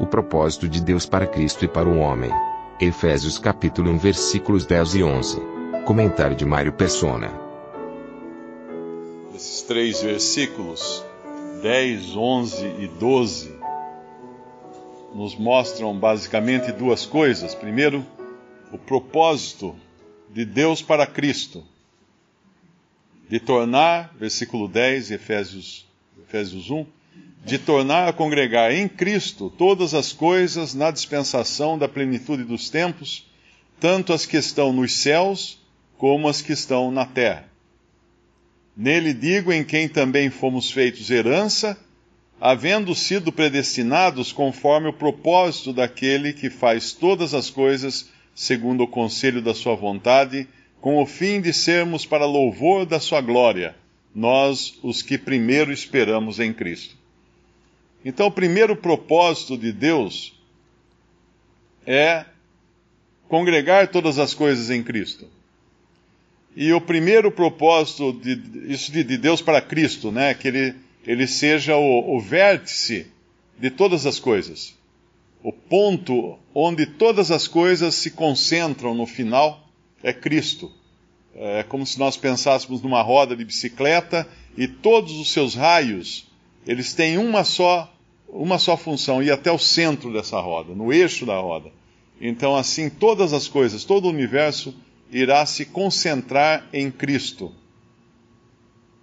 O propósito de Deus para Cristo e para o homem. Efésios capítulo 1 versículos 10 e 11. Comentário de Mário Persona. Esses três versículos, 10, 11 e 12, nos mostram basicamente duas coisas. Primeiro, o propósito de Deus para Cristo, de tornar, versículo 10, Efésios, Efésios 1, de tornar a congregar em Cristo todas as coisas na dispensação da plenitude dos tempos, tanto as que estão nos céus como as que estão na terra. Nele digo em quem também fomos feitos herança, havendo sido predestinados conforme o propósito daquele que faz todas as coisas segundo o conselho da sua vontade, com o fim de sermos para louvor da sua glória, nós os que primeiro esperamos em Cristo. Então, o primeiro propósito de Deus é congregar todas as coisas em Cristo. E o primeiro propósito de, isso de, de Deus para Cristo, né, que ele, ele seja o, o vértice de todas as coisas. O ponto onde todas as coisas se concentram no final é Cristo. É como se nós pensássemos numa roda de bicicleta e todos os seus raios, eles têm uma só, uma só função, ir até o centro dessa roda, no eixo da roda. Então, assim, todas as coisas, todo o universo irá se concentrar em Cristo.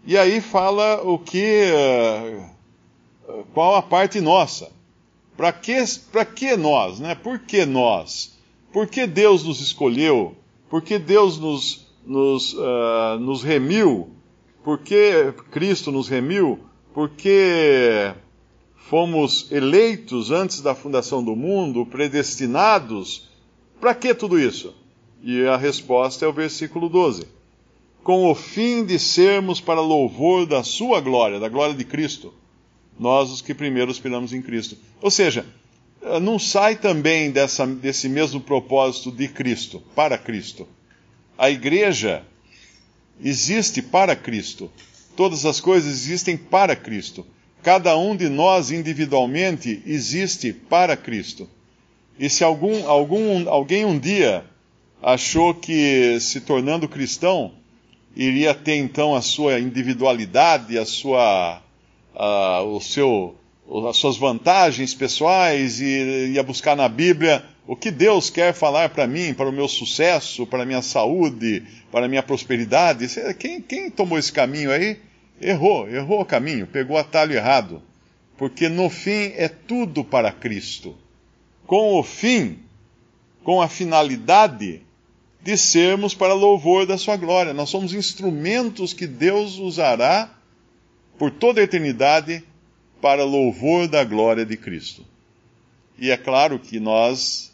E aí fala o que. Eh, qual a parte nossa. Para que, que nós? Né? Por que nós? Por que Deus nos escolheu? Por que Deus nos, nos, uh, nos remiu? Por que Cristo nos remiu? Por que fomos eleitos antes da fundação do mundo, predestinados? Para que tudo isso? E a resposta é o versículo 12. Com o fim de sermos para louvor da sua glória, da glória de Cristo nós os que primeiro esperamos em Cristo. Ou seja, eh, não sai também dessa, desse mesmo propósito de Cristo, para Cristo. A igreja existe para Cristo. Todas as coisas existem para Cristo. Cada um de nós individualmente existe para Cristo. E se algum, algum, alguém um dia achou que se tornando cristão iria ter então a sua individualidade, a sua uh, o seu, as suas vantagens pessoais e ia buscar na Bíblia o que Deus quer falar para mim, para o meu sucesso, para a minha saúde, para a minha prosperidade. Quem, quem tomou esse caminho aí, errou, errou o caminho, pegou o atalho errado. Porque no fim é tudo para Cristo. Com o fim, com a finalidade de sermos para louvor da sua glória. Nós somos instrumentos que Deus usará por toda a eternidade para louvor da glória de Cristo. E é claro que nós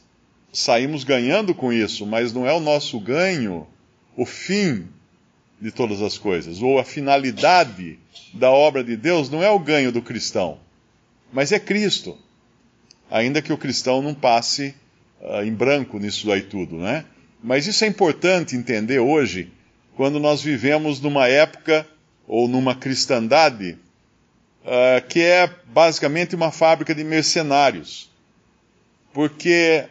saímos ganhando com isso, mas não é o nosso ganho o fim de todas as coisas, ou a finalidade da obra de Deus não é o ganho do cristão, mas é Cristo. Ainda que o cristão não passe uh, em branco nisso aí tudo, né? Mas isso é importante entender hoje, quando nós vivemos numa época ou numa cristandade, uh, que é basicamente uma fábrica de mercenários. Porque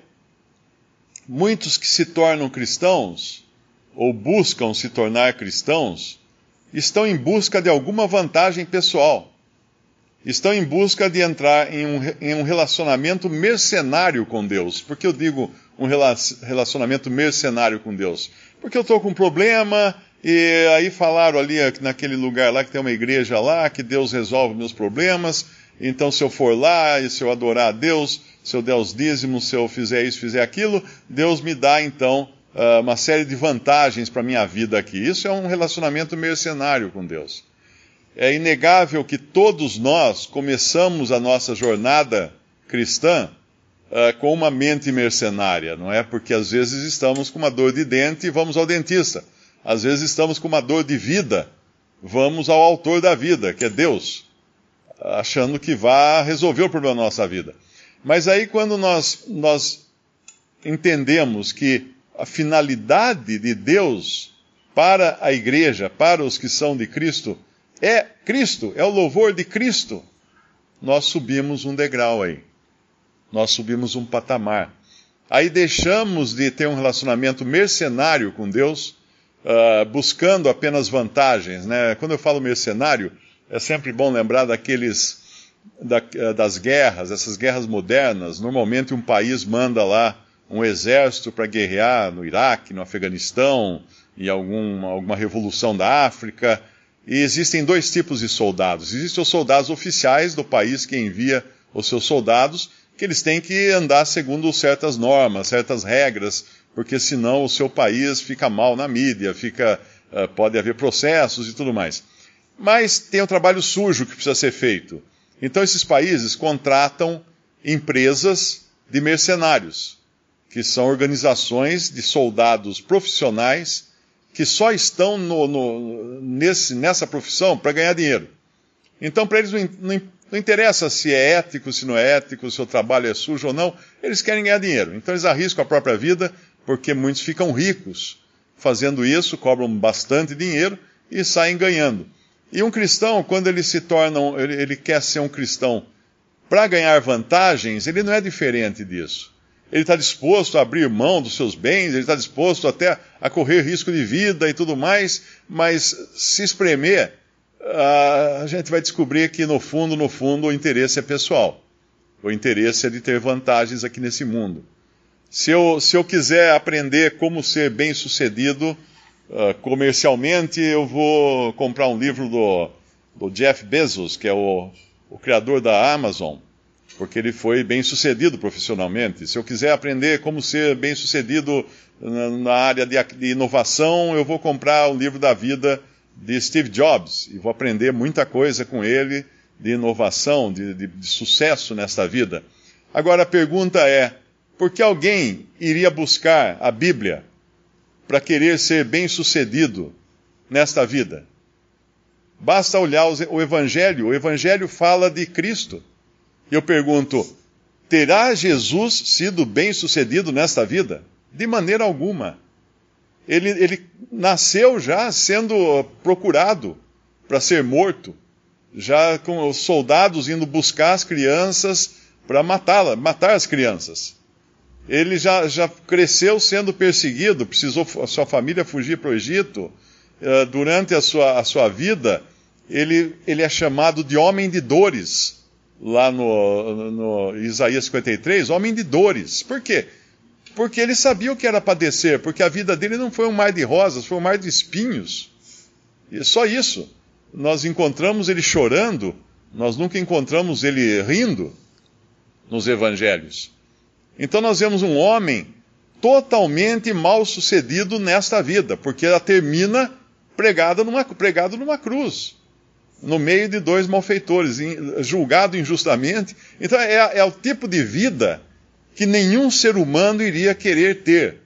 muitos que se tornam cristãos, ou buscam se tornar cristãos, estão em busca de alguma vantagem pessoal. Estão em busca de entrar em um, em um relacionamento mercenário com Deus. Por que eu digo um relacionamento mercenário com Deus? Porque eu estou com um problema, e aí falaram ali naquele lugar lá que tem uma igreja lá, que Deus resolve meus problemas. Então, se eu for lá e se eu adorar a Deus, se eu der os dízimos, se eu fizer isso, fizer aquilo, Deus me dá então ah, uma série de vantagens para a minha vida aqui. Isso é um relacionamento mercenário com Deus. É inegável que todos nós começamos a nossa jornada cristã uh, com uma mente mercenária, não é? Porque às vezes estamos com uma dor de dente e vamos ao dentista. Às vezes estamos com uma dor de vida, vamos ao autor da vida, que é Deus, achando que vai resolver o problema da nossa vida. Mas aí quando nós, nós entendemos que a finalidade de Deus para a igreja, para os que são de Cristo, é Cristo, é o louvor de Cristo, nós subimos um degrau aí. Nós subimos um patamar. Aí deixamos de ter um relacionamento mercenário com Deus, uh, buscando apenas vantagens. Né? Quando eu falo mercenário, é sempre bom lembrar daqueles da, das guerras, essas guerras modernas. Normalmente um país manda lá um exército para guerrear no Iraque, no Afeganistão, em algum, alguma revolução da África. E existem dois tipos de soldados. Existem os soldados oficiais do país que envia os seus soldados, que eles têm que andar segundo certas normas, certas regras, porque senão o seu país fica mal na mídia, fica, uh, pode haver processos e tudo mais. Mas tem um trabalho sujo que precisa ser feito. Então esses países contratam empresas de mercenários que são organizações de soldados profissionais que só estão no, no, nesse, nessa profissão para ganhar dinheiro. Então, para eles não, não, interessa se é ético, se não é ético, se o trabalho é sujo ou não, eles querem ganhar dinheiro. Então, eles arriscam a própria vida, porque muitos ficam ricos fazendo isso, cobram bastante dinheiro e saem ganhando. E um cristão, quando ele se torna, ele, ele quer ser um cristão para ganhar vantagens, ele não é diferente disso ele está disposto a abrir mão dos seus bens, ele está disposto até a correr risco de vida e tudo mais, mas se espremer, a gente vai descobrir que no fundo, no fundo, o interesse é pessoal. O interesse é de ter vantagens aqui nesse mundo. Se eu, se eu quiser aprender como ser bem sucedido uh, comercialmente, eu vou comprar um livro do, do Jeff Bezos, que é o, o criador da Amazon porque ele foi bem sucedido profissionalmente. Se eu quiser aprender como ser bem sucedido na, área de, inovação, eu vou comprar o livro da vida de Steve Jobs e vou aprender muita coisa com ele de inovação, de, de, de sucesso nesta vida. Agora a pergunta é: por que alguém iria buscar a Bíblia para querer ser bem sucedido nesta vida? Basta olhar o Evangelho. O Evangelho fala de Cristo. E eu pergunto: terá Jesus sido bem sucedido nesta vida? De maneira alguma. Ele, ele nasceu já sendo procurado para ser morto, já com os soldados indo buscar as crianças para matá-la, matar as crianças. Ele já, já cresceu sendo perseguido, precisou a sua família fugir para o Egito. Uh, durante a sua, a sua vida, ele, ele é chamado de homem de dores lá no, no Isaías 53, homem de dores. Por quê? Porque ele sabia o que era padecer, porque a vida dele não foi um mar de rosas, foi um mar de espinhos. E só isso. Nós encontramos ele chorando, nós nunca encontramos ele rindo nos evangelhos. Então nós vemos um homem totalmente mal sucedido nesta vida, porque ela termina pregada numa, pregado numa cruz no meio de dois malfeitores, julgado injustamente. Então é, é o tipo de vida que nenhum ser humano iria querer ter.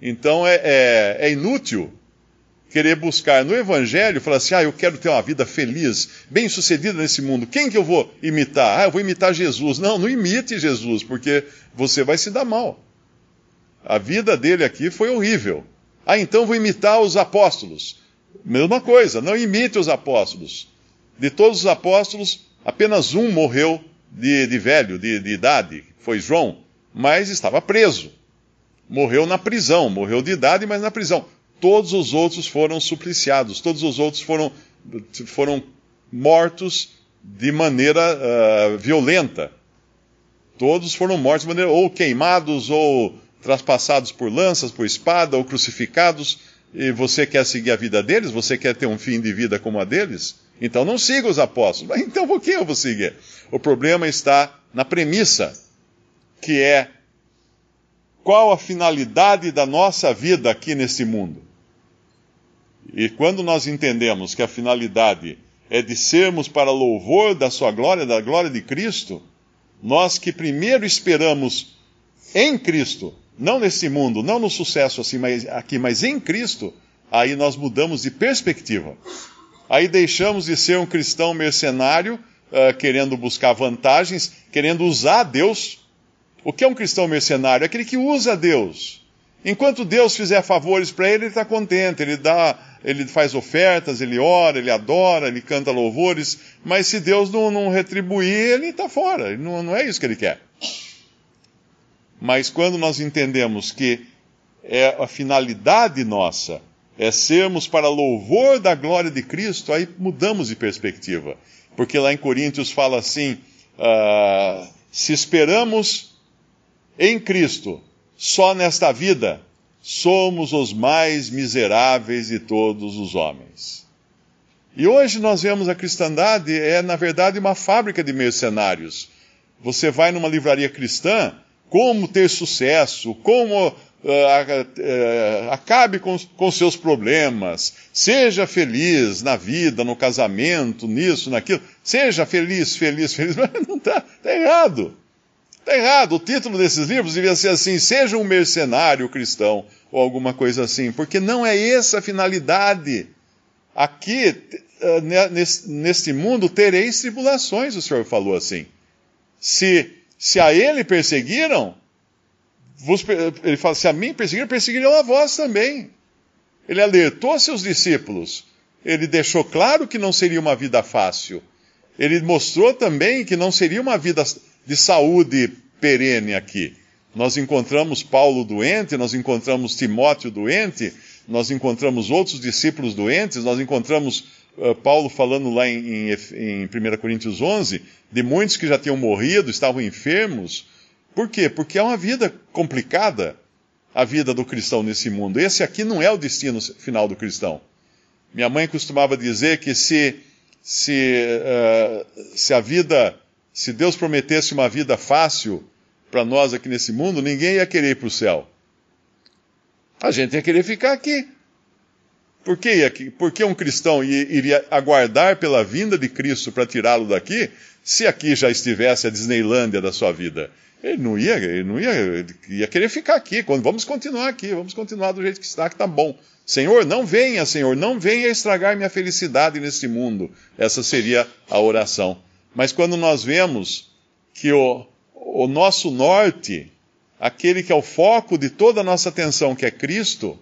Então é, é, é inútil querer buscar no Evangelho, falar assim, ah, eu quero ter uma vida feliz, bem sucedida nesse mundo. Quem que eu vou imitar? Ah, eu vou imitar Jesus. Não, não imite Jesus, porque você vai se dar mal. A vida dele aqui foi horrível. Ah, então vou imitar os apóstolos. Mesma coisa, não imite os apóstolos. De todos os apóstolos, apenas um morreu de, de velho, de, de idade, foi João, mas estava preso. Morreu na prisão, morreu de idade, mas na prisão. Todos os outros foram supliciados, todos os outros foram, foram mortos de maneira uh, violenta. Todos foram mortos de maneira ou queimados, ou traspassados por lanças, por espada, ou crucificados. E você quer seguir a vida deles? Você quer ter um fim de vida como a deles? Então não siga os apóstolos. Então por que eu vou seguir? O problema está na premissa, que é qual a finalidade da nossa vida aqui nesse mundo. E quando nós entendemos que a finalidade é de sermos para louvor da sua glória, da glória de Cristo, nós que primeiro esperamos em Cristo, não nesse mundo, não no sucesso assim, mas aqui, mas em Cristo, aí nós mudamos de perspectiva. Aí deixamos de ser um cristão mercenário, uh, querendo buscar vantagens, querendo usar Deus. O que é um cristão mercenário? É aquele que usa Deus. Enquanto Deus fizer favores para ele, ele está contente, ele dá, ele faz ofertas, ele ora, ele adora, ele canta louvores, mas se Deus não, não retribuir, ele está fora, não, não é isso que ele quer. Mas quando nós entendemos que é a finalidade nossa é sermos para louvor da glória de Cristo, aí mudamos de perspectiva. Porque lá em Coríntios fala assim: uh, se esperamos em Cristo só nesta vida, somos os mais miseráveis de todos os homens. E hoje nós vemos a cristandade é, na verdade, uma fábrica de mercenários. Você vai numa livraria cristã, como ter sucesso, como acabe com, com seus problemas, seja feliz na vida, no casamento, nisso, naquilo, seja feliz, feliz, feliz, mas não está tá errado. Está errado. O título desses livros devia ser assim: Seja um mercenário cristão, ou alguma coisa assim, porque não é essa a finalidade. Aqui, uh, neste mundo, tereis tribulações, o Senhor falou assim. Se se a ele perseguiram, vos, ele fala, se a mim perseguiram, perseguiram a vós também. Ele alertou seus discípulos. Ele deixou claro que não seria uma vida fácil. Ele mostrou também que não seria uma vida de saúde perene aqui. Nós encontramos Paulo doente, nós encontramos Timóteo doente, nós encontramos outros discípulos doentes, nós encontramos uh, Paulo falando lá em, em, em 1 Coríntios 11 de muitos que já tinham morrido, estavam enfermos. Por quê? Porque é uma vida complicada, a vida do cristão nesse mundo. Esse aqui não é o destino final do cristão. Minha mãe costumava dizer que se, se, uh, se a vida, se Deus prometesse uma vida fácil para nós aqui nesse mundo, ninguém ia querer ir para o céu. A gente ia querer ficar aqui. Por que, por que um cristão iria aguardar pela vinda de Cristo para tirá-lo daqui, se aqui já estivesse a Disneylândia da sua vida? Ele não ia, ele não ia, ele ia querer ficar aqui. Vamos continuar aqui, vamos continuar do jeito que está, que está bom. Senhor, não venha, Senhor, não venha estragar minha felicidade neste mundo. Essa seria a oração. Mas quando nós vemos que o, o nosso norte, aquele que é o foco de toda a nossa atenção, que é Cristo,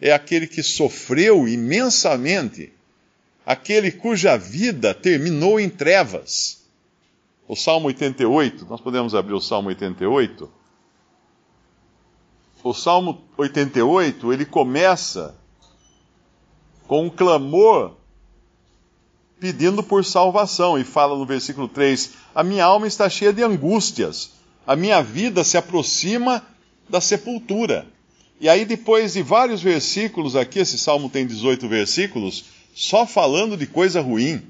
é aquele que sofreu imensamente, aquele cuja vida terminou em trevas. O Salmo 88, nós podemos abrir o Salmo 88. O Salmo 88, ele começa com um clamor pedindo por salvação, e fala no versículo 3: A minha alma está cheia de angústias, a minha vida se aproxima da sepultura. E aí, depois de vários versículos aqui, esse salmo tem 18 versículos, só falando de coisa ruim.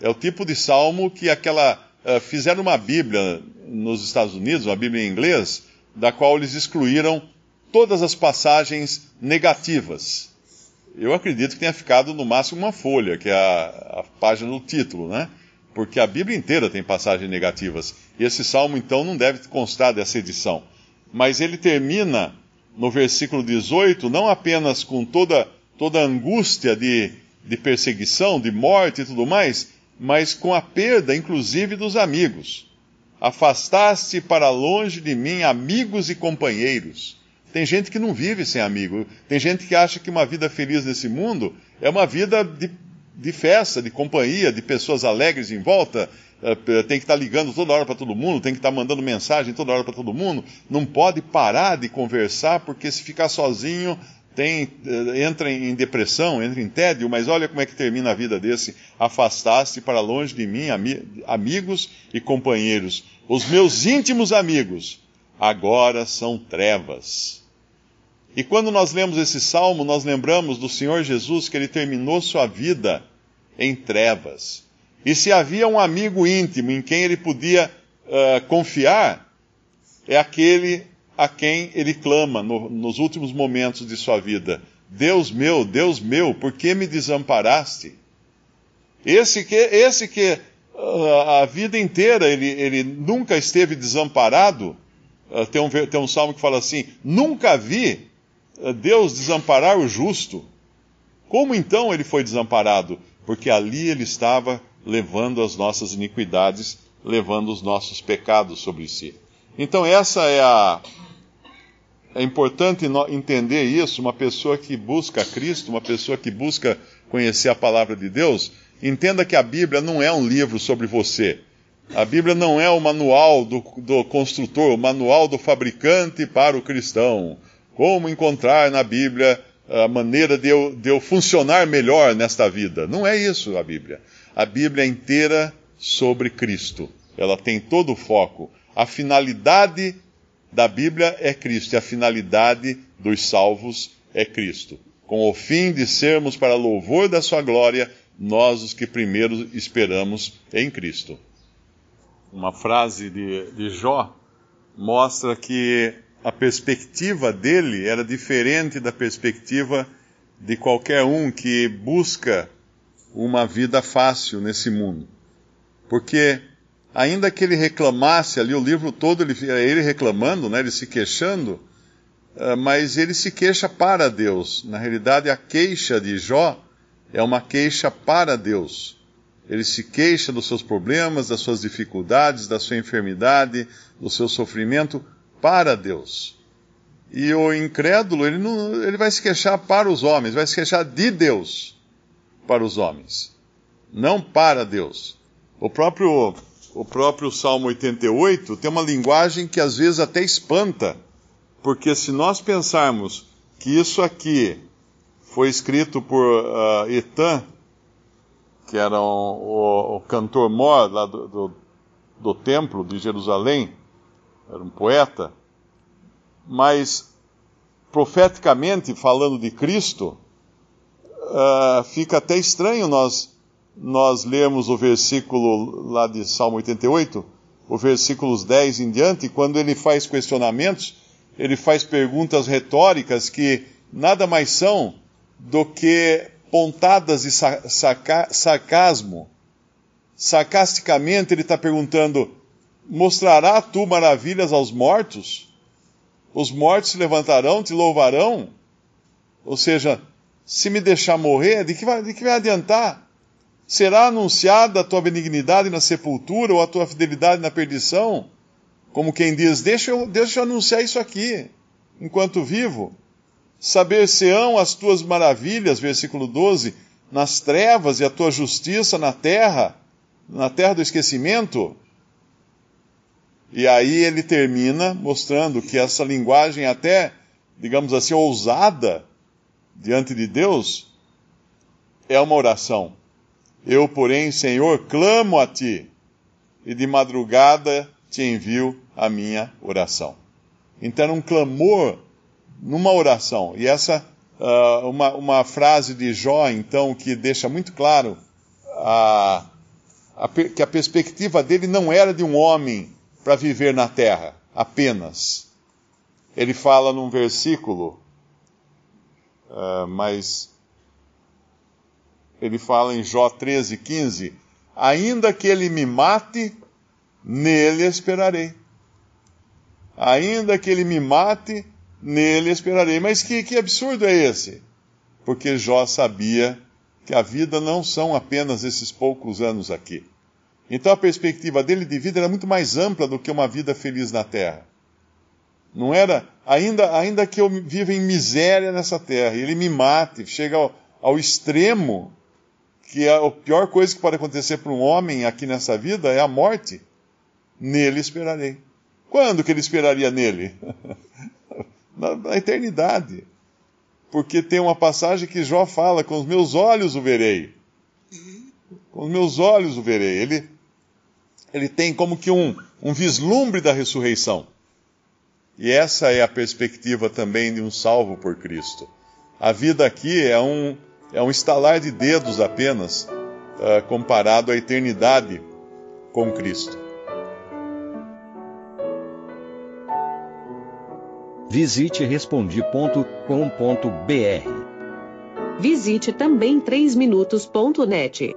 É o tipo de salmo que aquela. Uh, fizeram uma Bíblia nos Estados Unidos, uma Bíblia em inglês, da qual eles excluíram todas as passagens negativas. Eu acredito que tenha ficado no máximo uma folha, que é a, a página do título, né? Porque a Bíblia inteira tem passagens negativas. E esse salmo, então, não deve constar dessa edição. Mas ele termina no versículo 18, não apenas com toda, toda a angústia de, de perseguição, de morte e tudo mais, mas com a perda, inclusive, dos amigos. Afastaste para longe de mim amigos e companheiros. Tem gente que não vive sem amigo. Tem gente que acha que uma vida feliz nesse mundo é uma vida de, de festa, de companhia, de pessoas alegres em volta, eh, tem que estar tá ligando toda hora para todo mundo, tem que estar tá mandando mensagem toda hora para todo mundo, não pode parar de conversar, porque se ficar sozinho tem, eh, entra em depressão, entra em tédio, mas olha como é que termina a vida desse. Afastaste para longe de mim amigos e companheiros. Os meus íntimos amigos agora são trevas. E quando nós lemos esse salmo, nós lembramos do Senhor Jesus que ele terminou sua vida em trevas. E se havia um amigo íntimo em quem ele podia uh, confiar, é aquele a quem ele clama no, nos últimos momentos de sua vida: Deus meu, Deus meu, por que me desamparaste? Esse que, esse que uh, a vida inteira ele, ele nunca esteve desamparado. Uh, tem, um, tem um salmo que fala assim: Nunca vi uh, Deus desamparar o justo. Como então ele foi desamparado? Porque ali ele estava levando as nossas iniquidades, levando os nossos pecados sobre si. Então, essa é a. É importante entender isso. Uma pessoa que busca Cristo, uma pessoa que busca conhecer a palavra de Deus, entenda que a Bíblia não é um livro sobre você. A Bíblia não é o manual do, do construtor, o manual do fabricante para o cristão. Como encontrar na Bíblia a maneira de eu, de eu funcionar melhor nesta vida. Não é isso a Bíblia. A Bíblia é inteira sobre Cristo. Ela tem todo o foco. A finalidade da Bíblia é Cristo e a finalidade dos salvos é Cristo. Com o fim de sermos para louvor da sua glória, nós os que primeiro esperamos em Cristo. Uma frase de, de Jó mostra que a perspectiva dele era diferente da perspectiva de qualquer um que busca uma vida fácil nesse mundo. Porque, ainda que ele reclamasse ali, o livro todo ele, ele reclamando, né, ele se queixando, uh, mas ele se queixa para Deus. Na realidade, a queixa de Jó é uma queixa para Deus. Ele se queixa dos seus problemas, das suas dificuldades, da sua enfermidade, do seu sofrimento para Deus. E o incrédulo, ele, não, ele vai se queixar para os homens, vai se queixar de Deus para os homens, não para Deus. O próprio, o próprio Salmo 88 tem uma linguagem que às vezes até espanta, porque se nós pensarmos que isso aqui foi escrito por uh, Etan, que era um, o, o, cantor mor lá do, do, do templo de Jerusalém, era um poeta, mas profeticamente falando de Cristo, uh, fica até estranho nós, nós lermos o versículo lá de Salmo 88, o versículos 10 em diante, quando ele faz questionamentos, ele faz perguntas retóricas que nada mais são do que pontadas de saca, sarcasmo. Sarcasticamente ele está perguntando: Mostrará tu maravilhas aos mortos? Os mortos se levantarão, te louvarão? Ou seja, se me deixar morrer, de que vai, de que vai adiantar? Será anunciada a tua benignidade na sepultura ou a tua fidelidade na perdição? Como quem diz, deixa eu, deixa eu anunciar isso aqui, enquanto vivo. Saber-se-ão as tuas maravilhas, versículo 12, nas trevas e a tua justiça na terra, na terra do esquecimento. E aí ele termina mostrando que essa linguagem até, digamos assim, ousada diante de Deus, é uma oração. Eu, porém, Senhor, clamo a ti, e de madrugada te envio a minha oração. Então, um clamor numa oração. E essa, uh, uma, uma frase de Jó, então, que deixa muito claro a, a, que a perspectiva dele não era de um homem para viver na terra apenas. Ele fala num versículo, uh, mas ele fala em Jó 13, 15: Ainda que ele me mate, nele esperarei. Ainda que ele me mate, nele esperarei. Mas que, que absurdo é esse? Porque Jó sabia que a vida não são apenas esses poucos anos aqui. Então a perspectiva dele de vida era muito mais ampla do que uma vida feliz na terra. Não era, ainda, ainda que eu viva em miséria nessa terra, ele me mate, chega ao, ao extremo, que a, a pior coisa que pode acontecer para um homem aqui nessa vida é a morte. Nele esperarei. Quando que ele esperaria nele? na, na eternidade. Porque tem uma passagem que Jó fala: com os meus olhos o verei. Com os meus olhos o verei. Ele, ele tem como que um, um vislumbre da ressurreição. E essa é a perspectiva também de um salvo por Cristo. A vida aqui é um, é um estalar de dedos apenas, uh, comparado à eternidade com Cristo. Visite respondi.com.br. Visite também 3minutos.net.